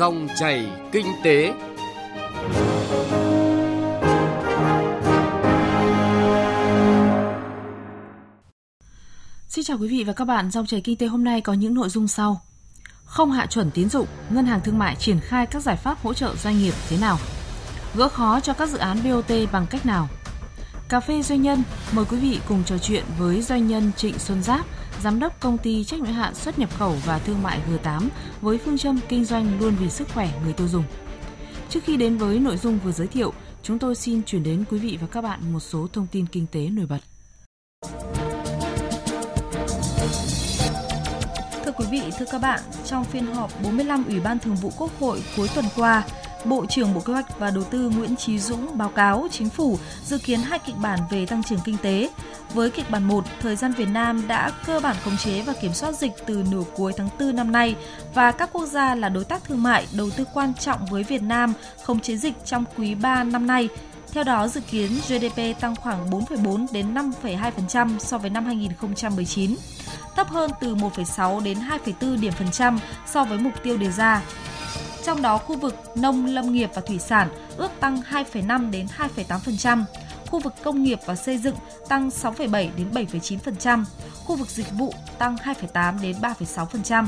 Dòng chảy kinh tế. Xin chào quý vị và các bạn, dòng chảy kinh tế hôm nay có những nội dung sau. Không hạ chuẩn tín dụng, ngân hàng thương mại triển khai các giải pháp hỗ trợ doanh nghiệp thế nào? Gỡ khó cho các dự án BOT bằng cách nào? Cà phê doanh nhân, mời quý vị cùng trò chuyện với doanh nhân Trịnh Xuân Giáp, giám đốc công ty trách nhiệm hạn xuất nhập khẩu và thương mại G8 với phương châm kinh doanh luôn vì sức khỏe người tiêu dùng. Trước khi đến với nội dung vừa giới thiệu, chúng tôi xin chuyển đến quý vị và các bạn một số thông tin kinh tế nổi bật. Thưa quý vị, thưa các bạn, trong phiên họp 45 Ủy ban Thường vụ Quốc hội cuối tuần qua, Bộ trưởng Bộ Kế hoạch và Đầu tư Nguyễn Chí Dũng báo cáo chính phủ dự kiến hai kịch bản về tăng trưởng kinh tế. Với kịch bản 1, thời gian Việt Nam đã cơ bản khống chế và kiểm soát dịch từ nửa cuối tháng 4 năm nay và các quốc gia là đối tác thương mại, đầu tư quan trọng với Việt Nam khống chế dịch trong quý 3 năm nay. Theo đó, dự kiến GDP tăng khoảng 4,4 đến 5,2% so với năm 2019, thấp hơn từ 1,6 đến 2,4 điểm phần trăm so với mục tiêu đề ra. Trong đó, khu vực nông lâm nghiệp và thủy sản ước tăng 2,5 đến 2,8%, khu vực công nghiệp và xây dựng tăng 6,7 đến 7,9%, khu vực dịch vụ tăng 2,8 đến 3,6%.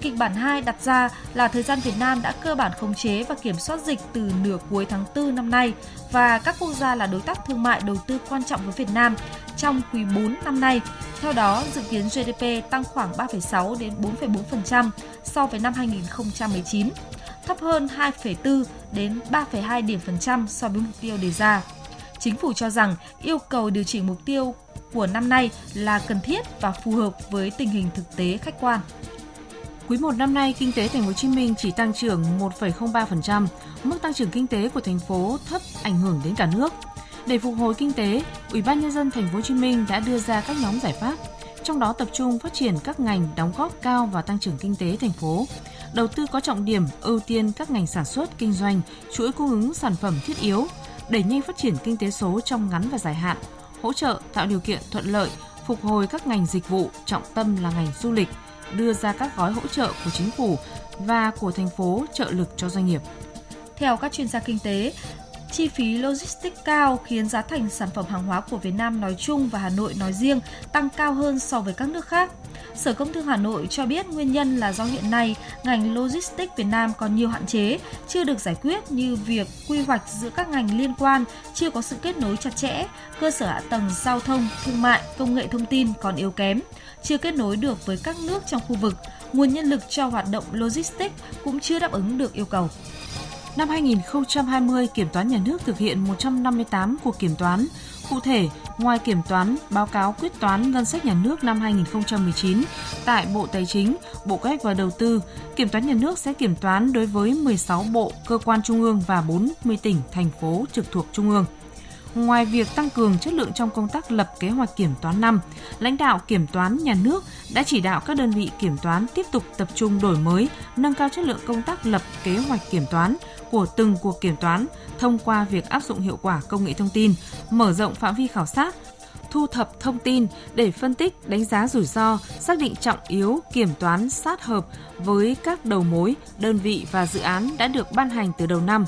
Kịch bản 2 đặt ra là thời gian Việt Nam đã cơ bản khống chế và kiểm soát dịch từ nửa cuối tháng 4 năm nay và các quốc gia là đối tác thương mại đầu tư quan trọng với Việt Nam trong quý 4 năm nay. Theo đó, dự kiến GDP tăng khoảng 3,6 đến 4,4% so với năm 2019 thấp hơn 2,4 đến 3,2 điểm phần trăm so với mục tiêu đề ra. Chính phủ cho rằng yêu cầu điều chỉnh mục tiêu của năm nay là cần thiết và phù hợp với tình hình thực tế khách quan. Quý 1 năm nay, kinh tế thành phố Hồ Chí Minh chỉ tăng trưởng 1,03%, mức tăng trưởng kinh tế của thành phố thấp ảnh hưởng đến cả nước. Để phục hồi kinh tế, Ủy ban nhân dân thành phố Hồ Chí Minh đã đưa ra các nhóm giải pháp, trong đó tập trung phát triển các ngành đóng góp cao vào tăng trưởng kinh tế thành phố, đầu tư có trọng điểm ưu tiên các ngành sản xuất, kinh doanh, chuỗi cung ứng sản phẩm thiết yếu, đẩy nhanh phát triển kinh tế số trong ngắn và dài hạn, hỗ trợ tạo điều kiện thuận lợi phục hồi các ngành dịch vụ, trọng tâm là ngành du lịch, đưa ra các gói hỗ trợ của chính phủ và của thành phố trợ lực cho doanh nghiệp. Theo các chuyên gia kinh tế, chi phí logistics cao khiến giá thành sản phẩm hàng hóa của Việt Nam nói chung và Hà Nội nói riêng tăng cao hơn so với các nước khác. Sở Công Thương Hà Nội cho biết nguyên nhân là do hiện nay ngành logistics Việt Nam còn nhiều hạn chế, chưa được giải quyết như việc quy hoạch giữa các ngành liên quan chưa có sự kết nối chặt chẽ, cơ sở hạ tầng giao thông, thương mại, công nghệ thông tin còn yếu kém, chưa kết nối được với các nước trong khu vực, nguồn nhân lực cho hoạt động logistics cũng chưa đáp ứng được yêu cầu. Năm 2020, Kiểm toán Nhà nước thực hiện 158 cuộc kiểm toán. Cụ thể, ngoài kiểm toán, báo cáo quyết toán ngân sách nhà nước năm 2019 tại Bộ Tài chính, Bộ Kế hoạch và Đầu tư, Kiểm toán Nhà nước sẽ kiểm toán đối với 16 bộ, cơ quan trung ương và 40 tỉnh, thành phố trực thuộc trung ương. Ngoài việc tăng cường chất lượng trong công tác lập kế hoạch kiểm toán năm, lãnh đạo kiểm toán nhà nước đã chỉ đạo các đơn vị kiểm toán tiếp tục tập trung đổi mới, nâng cao chất lượng công tác lập kế hoạch kiểm toán của từng cuộc kiểm toán thông qua việc áp dụng hiệu quả công nghệ thông tin, mở rộng phạm vi khảo sát, thu thập thông tin để phân tích, đánh giá rủi ro, xác định trọng yếu, kiểm toán sát hợp với các đầu mối, đơn vị và dự án đã được ban hành từ đầu năm.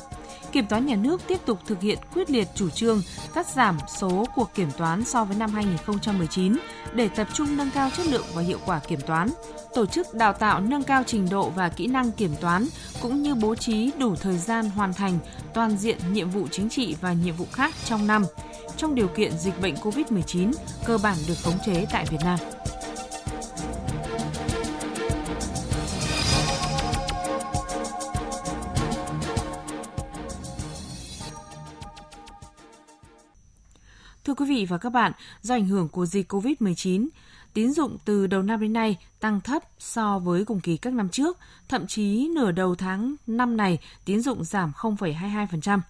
Kiểm toán nhà nước tiếp tục thực hiện quyết liệt chủ trương cắt giảm số cuộc kiểm toán so với năm 2019 để tập trung nâng cao chất lượng và hiệu quả kiểm toán, tổ chức đào tạo nâng cao trình độ và kỹ năng kiểm toán cũng như bố trí đủ thời gian hoàn thành toàn diện nhiệm vụ chính trị và nhiệm vụ khác trong năm trong điều kiện dịch bệnh COVID-19 cơ bản được khống chế tại Việt Nam. Thưa quý vị và các bạn, do ảnh hưởng của dịch COVID-19, tín dụng từ đầu năm đến nay tăng thấp so với cùng kỳ các năm trước, thậm chí nửa đầu tháng năm này tín dụng giảm 0,22%.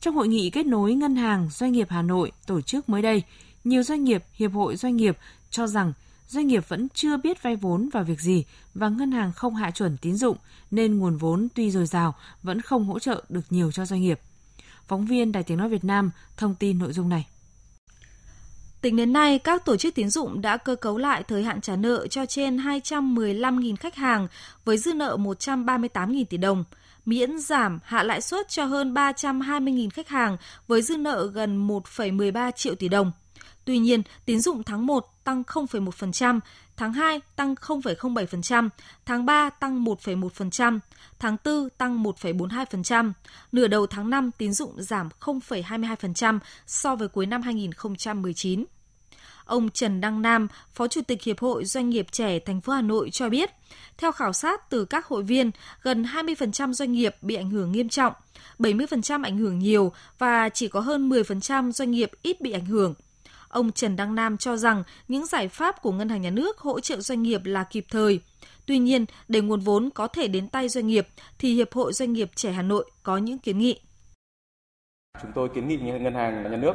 Trong hội nghị kết nối ngân hàng doanh nghiệp Hà Nội tổ chức mới đây, nhiều doanh nghiệp, hiệp hội doanh nghiệp cho rằng doanh nghiệp vẫn chưa biết vay vốn vào việc gì và ngân hàng không hạ chuẩn tín dụng nên nguồn vốn tuy dồi dào vẫn không hỗ trợ được nhiều cho doanh nghiệp. Phóng viên Đài Tiếng Nói Việt Nam thông tin nội dung này. Tính đến nay, các tổ chức tín dụng đã cơ cấu lại thời hạn trả nợ cho trên 215.000 khách hàng với dư nợ 138.000 tỷ đồng. miễn giảm hạ lãi suất cho hơn 320.000 khách hàng với dư nợ gần 1,13 triệu tỷ đồng. Tuy nhiên, tín dụng tháng 1 tăng 0,1%, tháng 2 tăng 0,07%, tháng 3 tăng 1,1%, tháng 4 tăng 1,42%, nửa đầu tháng 5 tín dụng giảm 0,22% so với cuối năm 2019. Ông Trần Đăng Nam, Phó Chủ tịch Hiệp hội Doanh nghiệp trẻ thành phố Hà Nội cho biết, theo khảo sát từ các hội viên, gần 20% doanh nghiệp bị ảnh hưởng nghiêm trọng, 70% ảnh hưởng nhiều và chỉ có hơn 10% doanh nghiệp ít bị ảnh hưởng. Ông Trần Đăng Nam cho rằng những giải pháp của Ngân hàng Nhà nước hỗ trợ doanh nghiệp là kịp thời. Tuy nhiên, để nguồn vốn có thể đến tay doanh nghiệp, thì Hiệp hội Doanh nghiệp trẻ Hà Nội có những kiến nghị. Chúng tôi kiến nghị Ngân hàng Nhà nước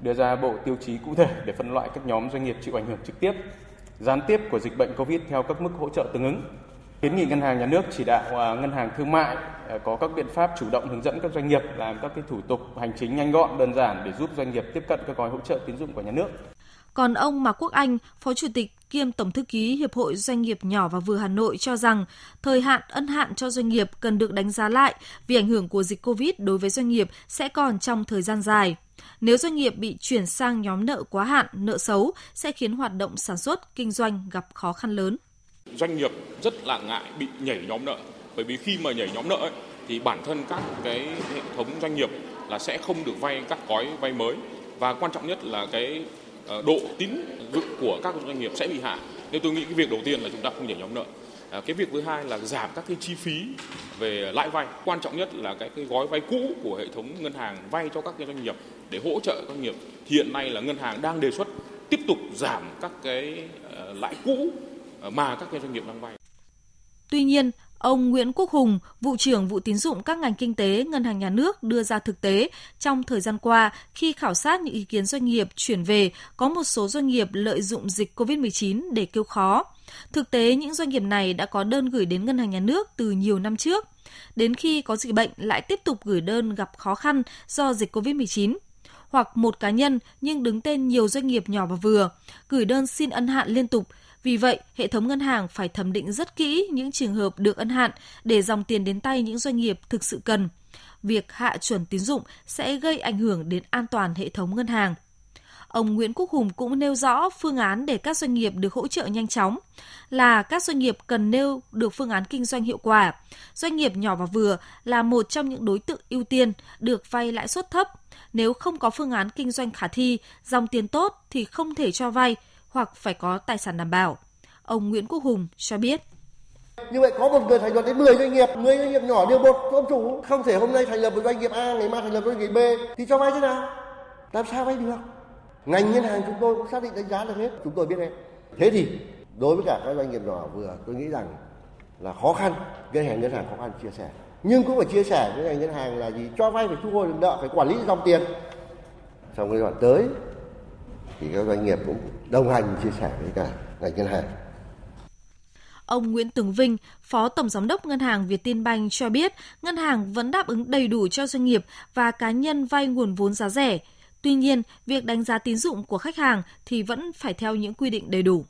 đưa ra bộ tiêu chí cụ thể để phân loại các nhóm doanh nghiệp chịu ảnh hưởng trực tiếp, gián tiếp của dịch bệnh COVID theo các mức hỗ trợ tương ứng. Kiến nghị ngân hàng nhà nước chỉ đạo à, ngân hàng thương mại à, có các biện pháp chủ động hướng dẫn các doanh nghiệp làm các cái thủ tục hành chính nhanh gọn đơn giản để giúp doanh nghiệp tiếp cận các gói hỗ trợ tín dụng của nhà nước. Còn ông Mạc Quốc Anh, Phó Chủ tịch kiêm Tổng thư ký Hiệp hội Doanh nghiệp nhỏ và vừa Hà Nội cho rằng thời hạn ân hạn cho doanh nghiệp cần được đánh giá lại vì ảnh hưởng của dịch Covid đối với doanh nghiệp sẽ còn trong thời gian dài. Nếu doanh nghiệp bị chuyển sang nhóm nợ quá hạn, nợ xấu sẽ khiến hoạt động sản xuất, kinh doanh gặp khó khăn lớn. Doanh nghiệp rất là ngại bị nhảy nhóm nợ bởi vì khi mà nhảy nhóm nợ ấy, thì bản thân các cái hệ thống doanh nghiệp là sẽ không được vay các gói vay mới và quan trọng nhất là cái ờ, độ tín dụng của các doanh nghiệp sẽ bị hạ. Nên tôi nghĩ cái việc đầu tiên là chúng ta không nhảy nhóm nợ. À, cái việc thứ hai là giảm các cái chi phí về lãi vay. Quan trọng nhất là cái, cái gói vay cũ của hệ thống ngân hàng vay cho các cái doanh nghiệp để hỗ trợ doanh nghiệp. Hiện nay là ngân hàng đang đề xuất tiếp tục giảm các cái ờ, lãi cũ ờ, mà các cái doanh nghiệp đang vay. Tuy nhiên, Ông Nguyễn Quốc Hùng, vụ trưởng vụ tín dụng các ngành kinh tế Ngân hàng Nhà nước đưa ra thực tế trong thời gian qua khi khảo sát những ý kiến doanh nghiệp chuyển về, có một số doanh nghiệp lợi dụng dịch COVID-19 để kêu khó. Thực tế, những doanh nghiệp này đã có đơn gửi đến Ngân hàng Nhà nước từ nhiều năm trước. Đến khi có dịch bệnh lại tiếp tục gửi đơn gặp khó khăn do dịch COVID-19 hoặc một cá nhân nhưng đứng tên nhiều doanh nghiệp nhỏ và vừa, gửi đơn xin ân hạn liên tục. Vì vậy, hệ thống ngân hàng phải thẩm định rất kỹ những trường hợp được ân hạn để dòng tiền đến tay những doanh nghiệp thực sự cần. Việc hạ chuẩn tín dụng sẽ gây ảnh hưởng đến an toàn hệ thống ngân hàng. Ông Nguyễn Quốc Hùng cũng nêu rõ phương án để các doanh nghiệp được hỗ trợ nhanh chóng là các doanh nghiệp cần nêu được phương án kinh doanh hiệu quả. Doanh nghiệp nhỏ và vừa là một trong những đối tượng ưu tiên được vay lãi suất thấp. Nếu không có phương án kinh doanh khả thi, dòng tiền tốt thì không thể cho vay hoặc phải có tài sản đảm bảo. Ông Nguyễn Quốc Hùng cho biết. Như vậy có một người thành lập đến 10 doanh nghiệp, 10 doanh nghiệp nhỏ đều một ông chủ. Không thể hôm nay thành lập một doanh nghiệp A, ngày mai thành lập doanh nghiệp B. Thì cho vay thế nào? Làm sao vay được? Ngành ngân hàng chúng tôi cũng xác định đánh giá được hết chúng tôi biết hết. Thế thì đối với cả các doanh nghiệp nhỏ vừa tôi nghĩ rằng là khó khăn ngân hàng ngân hàng khó khăn chia sẻ. Nhưng cũng phải chia sẻ với ngành ngân hàng là gì? Cho vay phải thu hồi được nợ phải quản lý dòng tiền. Trong cái đoạn tới thì các doanh nghiệp cũng đồng hành chia sẻ với cả ngành ngân hàng. Ông Nguyễn Tường Vinh, Phó Tổng Giám đốc Ngân hàng Việt Tin Banh cho biết, ngân hàng vẫn đáp ứng đầy đủ cho doanh nghiệp và cá nhân vay nguồn vốn giá rẻ, Tuy nhiên, việc đánh giá tín dụng của khách hàng thì vẫn phải theo những quy định đầy đủ.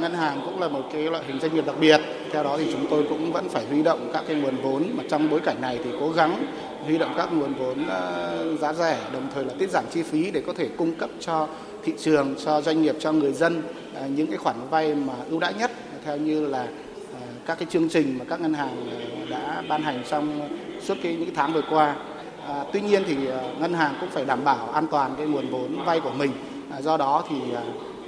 Ngân hàng cũng là một cái loại hình doanh nghiệp đặc biệt. Theo đó thì chúng tôi cũng vẫn phải huy động các cái nguồn vốn mà trong bối cảnh này thì cố gắng huy động các nguồn vốn ờ, giá rẻ, đồng thời là tiết giảm chi phí để có thể cung cấp cho thị trường, cho doanh nghiệp, cho người dân ờ, những cái khoản vay mà ưu đãi nhất theo như là ờ, các cái chương trình mà các ngân hàng đã ban hành trong suốt cái những tháng vừa qua À, tuy nhiên thì à, ngân hàng cũng phải đảm bảo an toàn cái nguồn vốn vay của mình. À, do đó thì à,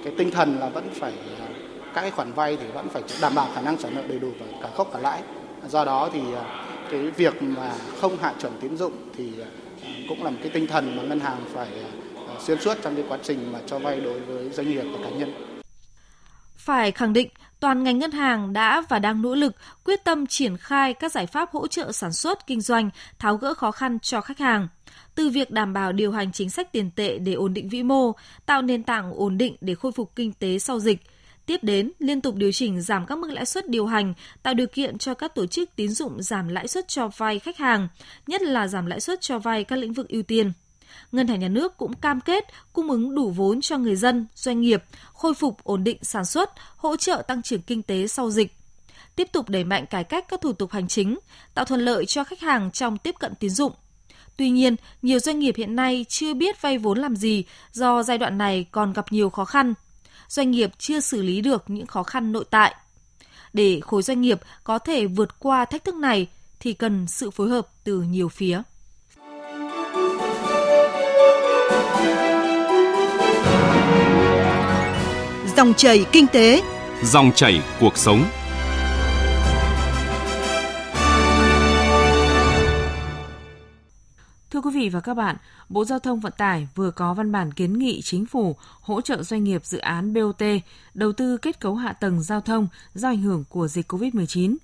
cái tinh thần là vẫn phải à, các cái khoản vay thì vẫn phải đảm bảo khả năng trả nợ đầy đủ và cả gốc cả lãi. Do đó thì cái việc mà không hạ chuẩn tín dụng thì cũng là một cái tinh thần mà ngân hàng phải xuyên suốt trong cái quá trình mà cho vay đối với doanh nghiệp và cá nhân. Phải khẳng định toàn ngành ngân hàng đã và đang nỗ lực quyết tâm triển khai các giải pháp hỗ trợ sản xuất, kinh doanh, tháo gỡ khó khăn cho khách hàng. Từ việc đảm bảo điều hành chính sách tiền tệ để ổn định vĩ mô, tạo nền tảng ổn định để khôi phục kinh tế sau dịch, tiếp đến liên tục điều chỉnh giảm các mức lãi suất điều hành, tạo điều kiện cho các tổ chức tín dụng giảm lãi suất cho vay khách hàng, nhất là giảm lãi suất cho vay các lĩnh vực ưu tiên. Ngân hàng Nhà nước cũng cam kết cung ứng đủ vốn cho người dân, doanh nghiệp, khôi phục ổn định sản xuất, hỗ trợ tăng trưởng kinh tế sau dịch. tiếp tục đẩy mạnh cải cách các thủ tục hành chính, tạo thuận lợi cho khách hàng trong tiếp cận tín dụng. Tuy nhiên, nhiều doanh nghiệp hiện nay chưa biết vay vốn làm gì do giai đoạn này còn gặp nhiều khó khăn. Doanh nghiệp chưa xử lý được những khó khăn nội tại. Để khối doanh nghiệp có thể vượt qua thách thức này thì cần sự phối hợp từ nhiều phía. Dòng chảy kinh tế, Dòng chảy cuộc sống. Thưa quý vị và các bạn, Bộ Giao thông Vận tải vừa có văn bản kiến nghị chính phủ hỗ trợ doanh nghiệp dự án BOT đầu tư kết cấu hạ tầng giao thông do ảnh hưởng của dịch COVID-19.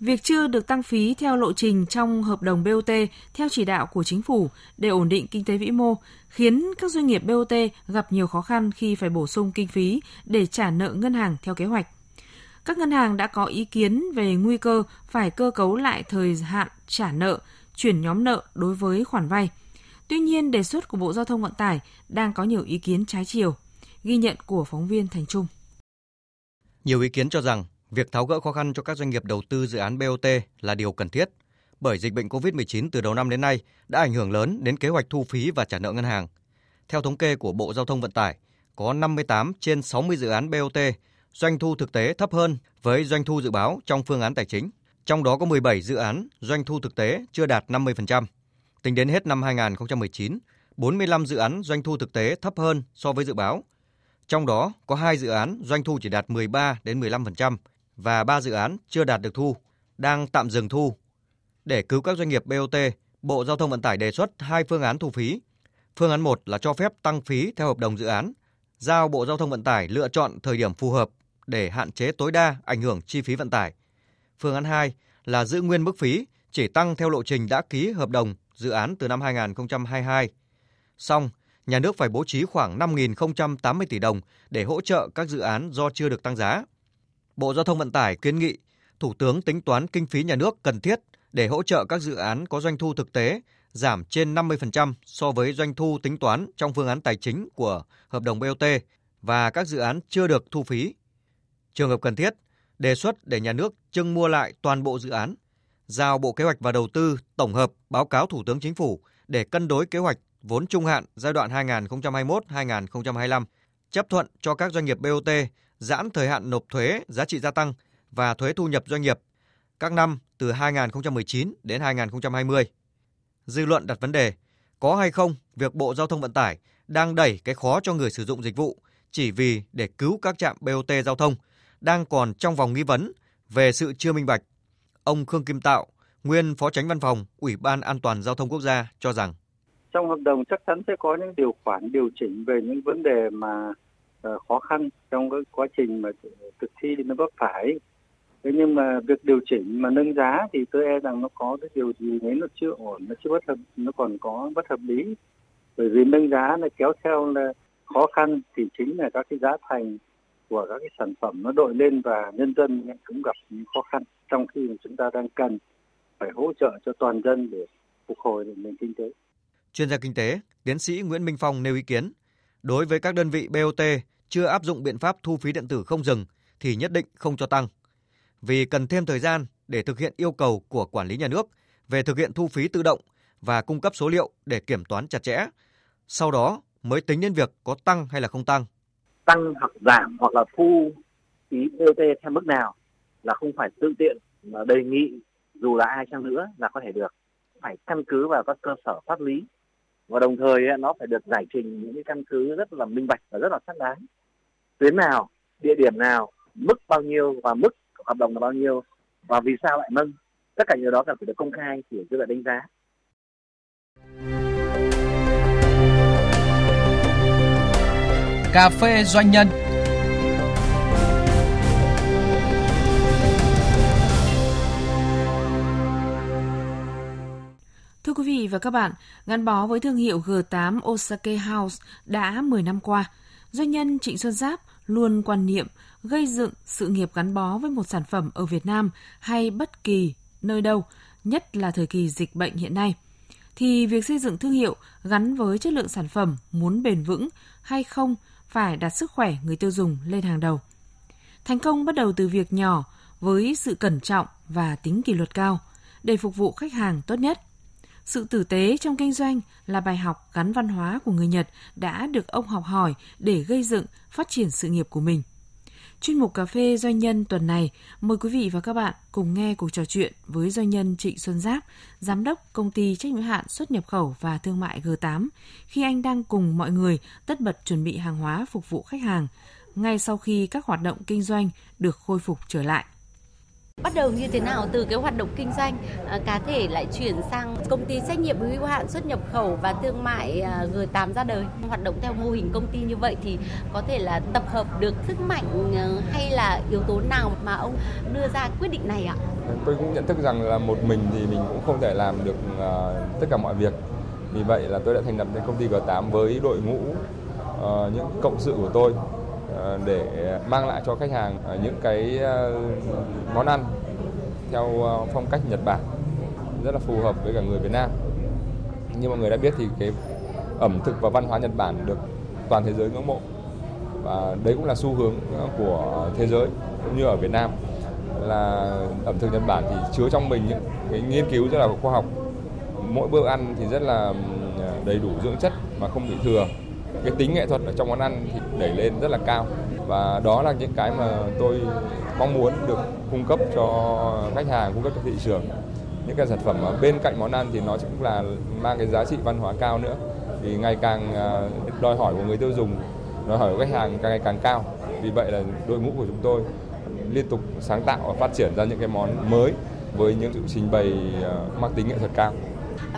Việc chưa được tăng phí theo lộ trình trong hợp đồng BOT theo chỉ đạo của chính phủ để ổn định kinh tế vĩ mô khiến các doanh nghiệp BOT gặp nhiều khó khăn khi phải bổ sung kinh phí để trả nợ ngân hàng theo kế hoạch. Các ngân hàng đã có ý kiến về nguy cơ phải cơ cấu lại thời hạn trả nợ, chuyển nhóm nợ đối với khoản vay. Tuy nhiên, đề xuất của Bộ Giao thông Vận tải đang có nhiều ý kiến trái chiều. Ghi nhận của phóng viên Thành Trung. Nhiều ý kiến cho rằng việc tháo gỡ khó khăn cho các doanh nghiệp đầu tư dự án BOT là điều cần thiết, bởi dịch bệnh COVID-19 từ đầu năm đến nay đã ảnh hưởng lớn đến kế hoạch thu phí và trả nợ ngân hàng. Theo thống kê của Bộ Giao thông Vận tải, có 58 trên 60 dự án BOT doanh thu thực tế thấp hơn với doanh thu dự báo trong phương án tài chính. Trong đó có 17 dự án doanh thu thực tế chưa đạt 50%. Tính đến hết năm 2019, 45 dự án doanh thu thực tế thấp hơn so với dự báo. Trong đó có 2 dự án doanh thu chỉ đạt 13 đến 15% và 3 dự án chưa đạt được thu, đang tạm dừng thu. Để cứu các doanh nghiệp BOT, Bộ Giao thông Vận tải đề xuất hai phương án thu phí. Phương án 1 là cho phép tăng phí theo hợp đồng dự án, giao Bộ Giao thông Vận tải lựa chọn thời điểm phù hợp để hạn chế tối đa ảnh hưởng chi phí vận tải. Phương án 2 là giữ nguyên mức phí, chỉ tăng theo lộ trình đã ký hợp đồng dự án từ năm 2022. Xong, nhà nước phải bố trí khoảng 5.080 tỷ đồng để hỗ trợ các dự án do chưa được tăng giá. Bộ Giao thông Vận tải kiến nghị Thủ tướng tính toán kinh phí nhà nước cần thiết để hỗ trợ các dự án có doanh thu thực tế giảm trên 50% so với doanh thu tính toán trong phương án tài chính của hợp đồng BOT và các dự án chưa được thu phí. Trường hợp cần thiết, đề xuất để nhà nước trưng mua lại toàn bộ dự án, giao Bộ Kế hoạch và Đầu tư tổng hợp báo cáo Thủ tướng Chính phủ để cân đối kế hoạch vốn trung hạn giai đoạn 2021-2025, chấp thuận cho các doanh nghiệp BOT giãn thời hạn nộp thuế giá trị gia tăng và thuế thu nhập doanh nghiệp các năm từ 2019 đến 2020. Dư luận đặt vấn đề, có hay không việc Bộ Giao thông Vận tải đang đẩy cái khó cho người sử dụng dịch vụ chỉ vì để cứu các trạm BOT giao thông đang còn trong vòng nghi vấn về sự chưa minh bạch. Ông Khương Kim Tạo, nguyên Phó Tránh Văn phòng Ủy ban An toàn Giao thông Quốc gia cho rằng trong hợp đồng chắc chắn sẽ có những điều khoản điều chỉnh về những vấn đề mà uh, khó khăn trong cái quá trình mà thực thi nó vấp phải. Thế nhưng mà việc điều chỉnh mà nâng giá thì tôi e rằng nó có cái điều gì đấy nó chưa ổn nó chưa bất hợp nó còn có bất hợp lý. Bởi vì nâng giá là kéo theo là khó khăn thì chính là các cái giá thành của các cái sản phẩm nó đội lên và nhân dân cũng gặp những khó khăn trong khi chúng ta đang cần phải hỗ trợ cho toàn dân để phục hồi nền kinh tế. Chuyên gia kinh tế, tiến sĩ Nguyễn Minh Phong nêu ý kiến, đối với các đơn vị BOT chưa áp dụng biện pháp thu phí điện tử không dừng thì nhất định không cho tăng. Vì cần thêm thời gian để thực hiện yêu cầu của quản lý nhà nước về thực hiện thu phí tự động và cung cấp số liệu để kiểm toán chặt chẽ. Sau đó mới tính đến việc có tăng hay là không tăng. Tăng hoặc giảm hoặc là thu phí BOT theo mức nào là không phải tự tiện mà đề nghị dù là ai chăng nữa là có thể được. Phải căn cứ vào các cơ sở pháp lý và đồng thời nó phải được giải trình những cái căn cứ rất là minh bạch và rất là xác đáng. Tuyến nào, địa điểm nào, mức bao nhiêu và mức hợp đồng là bao nhiêu và vì sao lại nâng. Tất cả những đó cần phải được công khai để dư luận đánh giá. Cà phê doanh nhân vị và các bạn, gắn bó với thương hiệu G8 Osaka House đã 10 năm qua, doanh nhân Trịnh Xuân Giáp luôn quan niệm gây dựng sự nghiệp gắn bó với một sản phẩm ở Việt Nam hay bất kỳ nơi đâu, nhất là thời kỳ dịch bệnh hiện nay, thì việc xây dựng thương hiệu gắn với chất lượng sản phẩm muốn bền vững hay không phải đặt sức khỏe người tiêu dùng lên hàng đầu. Thành công bắt đầu từ việc nhỏ, với sự cẩn trọng và tính kỷ luật cao để phục vụ khách hàng tốt nhất. Sự tử tế trong kinh doanh là bài học gắn văn hóa của người Nhật đã được ông học hỏi để gây dựng, phát triển sự nghiệp của mình. Chuyên mục Cà phê Doanh nhân tuần này, mời quý vị và các bạn cùng nghe cuộc trò chuyện với doanh nhân Trịnh Xuân Giáp, Giám đốc Công ty Trách nhiệm hạn xuất nhập khẩu và thương mại G8, khi anh đang cùng mọi người tất bật chuẩn bị hàng hóa phục vụ khách hàng, ngay sau khi các hoạt động kinh doanh được khôi phục trở lại. Bắt đầu như thế nào từ cái hoạt động kinh doanh à, cá thể lại chuyển sang công ty trách nhiệm hữu hạn xuất nhập khẩu và thương mại à, G8 ra đời. Hoạt động theo mô hình công ty như vậy thì có thể là tập hợp được sức mạnh à, hay là yếu tố nào mà ông đưa ra quyết định này ạ? Tôi cũng nhận thức rằng là một mình thì mình cũng không thể làm được tất cả mọi việc. Vì vậy là tôi đã thành lập nên công ty G8 với đội ngũ ờ, những cộng sự của tôi Ờ, để mang lại cho khách hàng ờ, những cái ờ, món ăn theo phong cách Nhật Bản. Rất là phù hợp với cả người Việt Nam. Như mọi người đã biết thì cái ẩm thực và văn hóa Nhật Bản được toàn thế giới ngưỡng mộ. Và đấy cũng là xu hướng của thế giới cũng như ở Việt Nam. Là ẩm thực Nhật Bản thì chứa trong mình những cái nghiên cứu rất là khoa học. Mỗi bữa ăn thì rất là đầy đủ dưỡng chất mà không bị thừa cái tính nghệ thuật ở trong món ăn thì đẩy lên rất là cao. Và đó là những cái mà tôi mong muốn được cung cấp cho khách hàng, cung cấp cho thị trường. Những cái sản phẩm bên cạnh món ăn thì nó cũng là mang cái giá trị văn hóa cao nữa. Vì ngày càng à, đòi hỏi của người tiêu dùng, đòi hỏi của khách hàng càng ngày càng cao. Vì vậy là đội ngũ của chúng tôi liên tục sáng tạo và phát triển ra những cái món mới với những sự trình bày à, mang tính nghệ thuật cao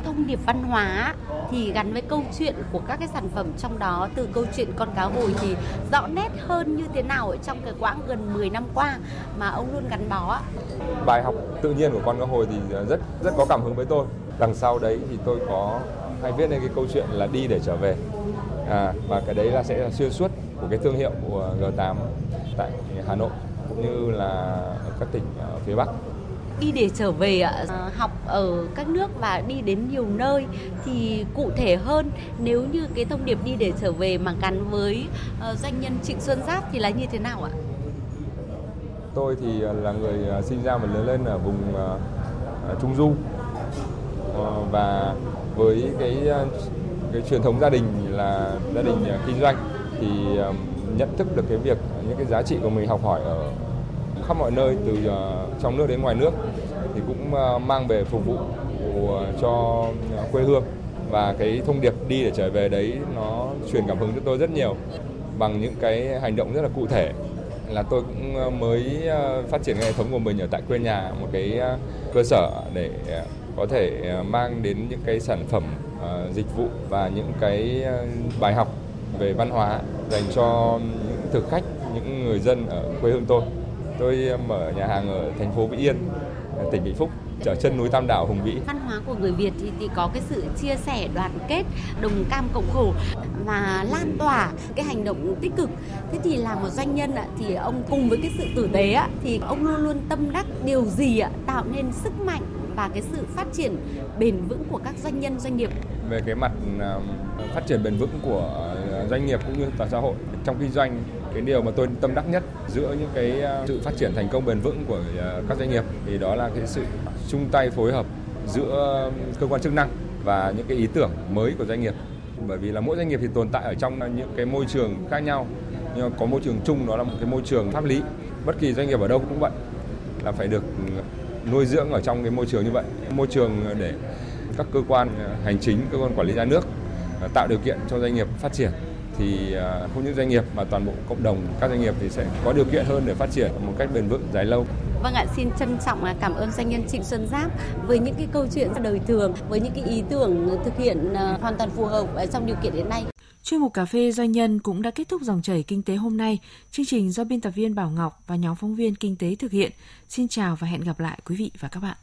thông điệp văn hóa thì gắn với câu chuyện của các cái sản phẩm trong đó từ câu chuyện con cá hồi thì rõ nét hơn như thế nào ở trong cái quãng gần 10 năm qua mà ông luôn gắn bó bài học tự nhiên của con cá hồi thì rất rất có cảm hứng với tôi. Đằng sau đấy thì tôi có hay viết lên cái câu chuyện là đi để trở về. À, và cái đấy là sẽ là xuyên suốt của cái thương hiệu của G8 tại Hà Nội cũng như là các tỉnh ờ, phía Bắc đi để trở về ạ, ờ, học ở các nước và đi đến nhiều nơi thì cụ thể hơn. Nếu như cái thông điệp đi để trở về mà gắn với ờ, doanh nhân Trịnh Xuân Giáp thì là như thế nào ạ? Tôi thì ờ, là người sinh ra và lớn lên ở vùng Trung Du. Và với cái cái truyền thống gia đình là gia đình kinh doanh thì nhận thức được cái việc những cái giá trị của mình học hỏi ở khắp mọi nơi từ uh, trong nước đến ngoài nước thì cũng uh, mang về phục vụ ờ, cho quê hương. Và cái thông điệp đi để trở về đấy nó truyền cảm hứng cho tôi rất nhiều bằng những cái hành động rất là cụ thể. Là tôi cũng mới phát triển cái hệ thống của mình ở tại quê nhà một cái cơ sở để có thể mang đến những cái sản phẩm dịch vụ và những cái bài học về văn hóa dành cho những thực khách những người dân ở quê hương tôi. Tôi mở nhà hàng ở thành phố Vĩ Yên, tỉnh Vĩnh Phúc chở chân núi Tam Đảo hùng vĩ. Văn hóa của người Việt thì, thì có cái sự chia sẻ, đoàn kết, đồng cam cộng khổ và lan tỏa cái hành động tích cực. Thế thì là một doanh nhân ạ, thì ông cùng với cái sự tử tế ạ, thì ông luôn luôn tâm đắc điều gì ạ, tạo nên sức mạnh và cái sự phát triển bền vững của các doanh nhân doanh nghiệp về cái mặt phát triển bền vững của doanh nghiệp cũng như toàn xã hội trong kinh doanh cái điều mà tôi tâm đắc nhất giữa những cái ờ, sự phát triển thành công bền vững của ờ, các doanh nghiệp thì đó là cái sự chung tay phối hợp giữa cơ quan chức năng và những cái ý tưởng mới của doanh nghiệp. Bởi vì là mỗi doanh nghiệp thì tồn tại ở trong những cái môi trường khác nhau, nhưng mà có môi trường chung, đó là một cái môi trường pháp lý. Bất kỳ doanh nghiệp ở đâu cũng vậy, là phải được nuôi dưỡng ở trong cái môi trường như vậy. Môi trường để các cơ quan ờ, hành chính, cơ quan quản lý nhà nước tạo điều kiện cho doanh nghiệp phát triển thì à, không những doanh nghiệp mà toàn bộ cộng đồng các doanh nghiệp thì sẽ có điều kiện hơn để phát triển một cách bền vững dài lâu. Vâng ạ, xin trân trọng cảm ơn doanh nhân Trịnh Xuân Giáp với những cái câu chuyện đời thường, với những cái ý tưởng thực hiện à, hoàn toàn phù hợp trong điều kiện hiện nay. Chuyên mục cà phê doanh nhân cũng đã kết thúc dòng chảy kinh tế hôm nay. Chương trình do biên tập viên Bảo Ngọc và nhóm phóng viên kinh tế thực hiện. Xin chào và hẹn gặp lại quý vị và các bạn.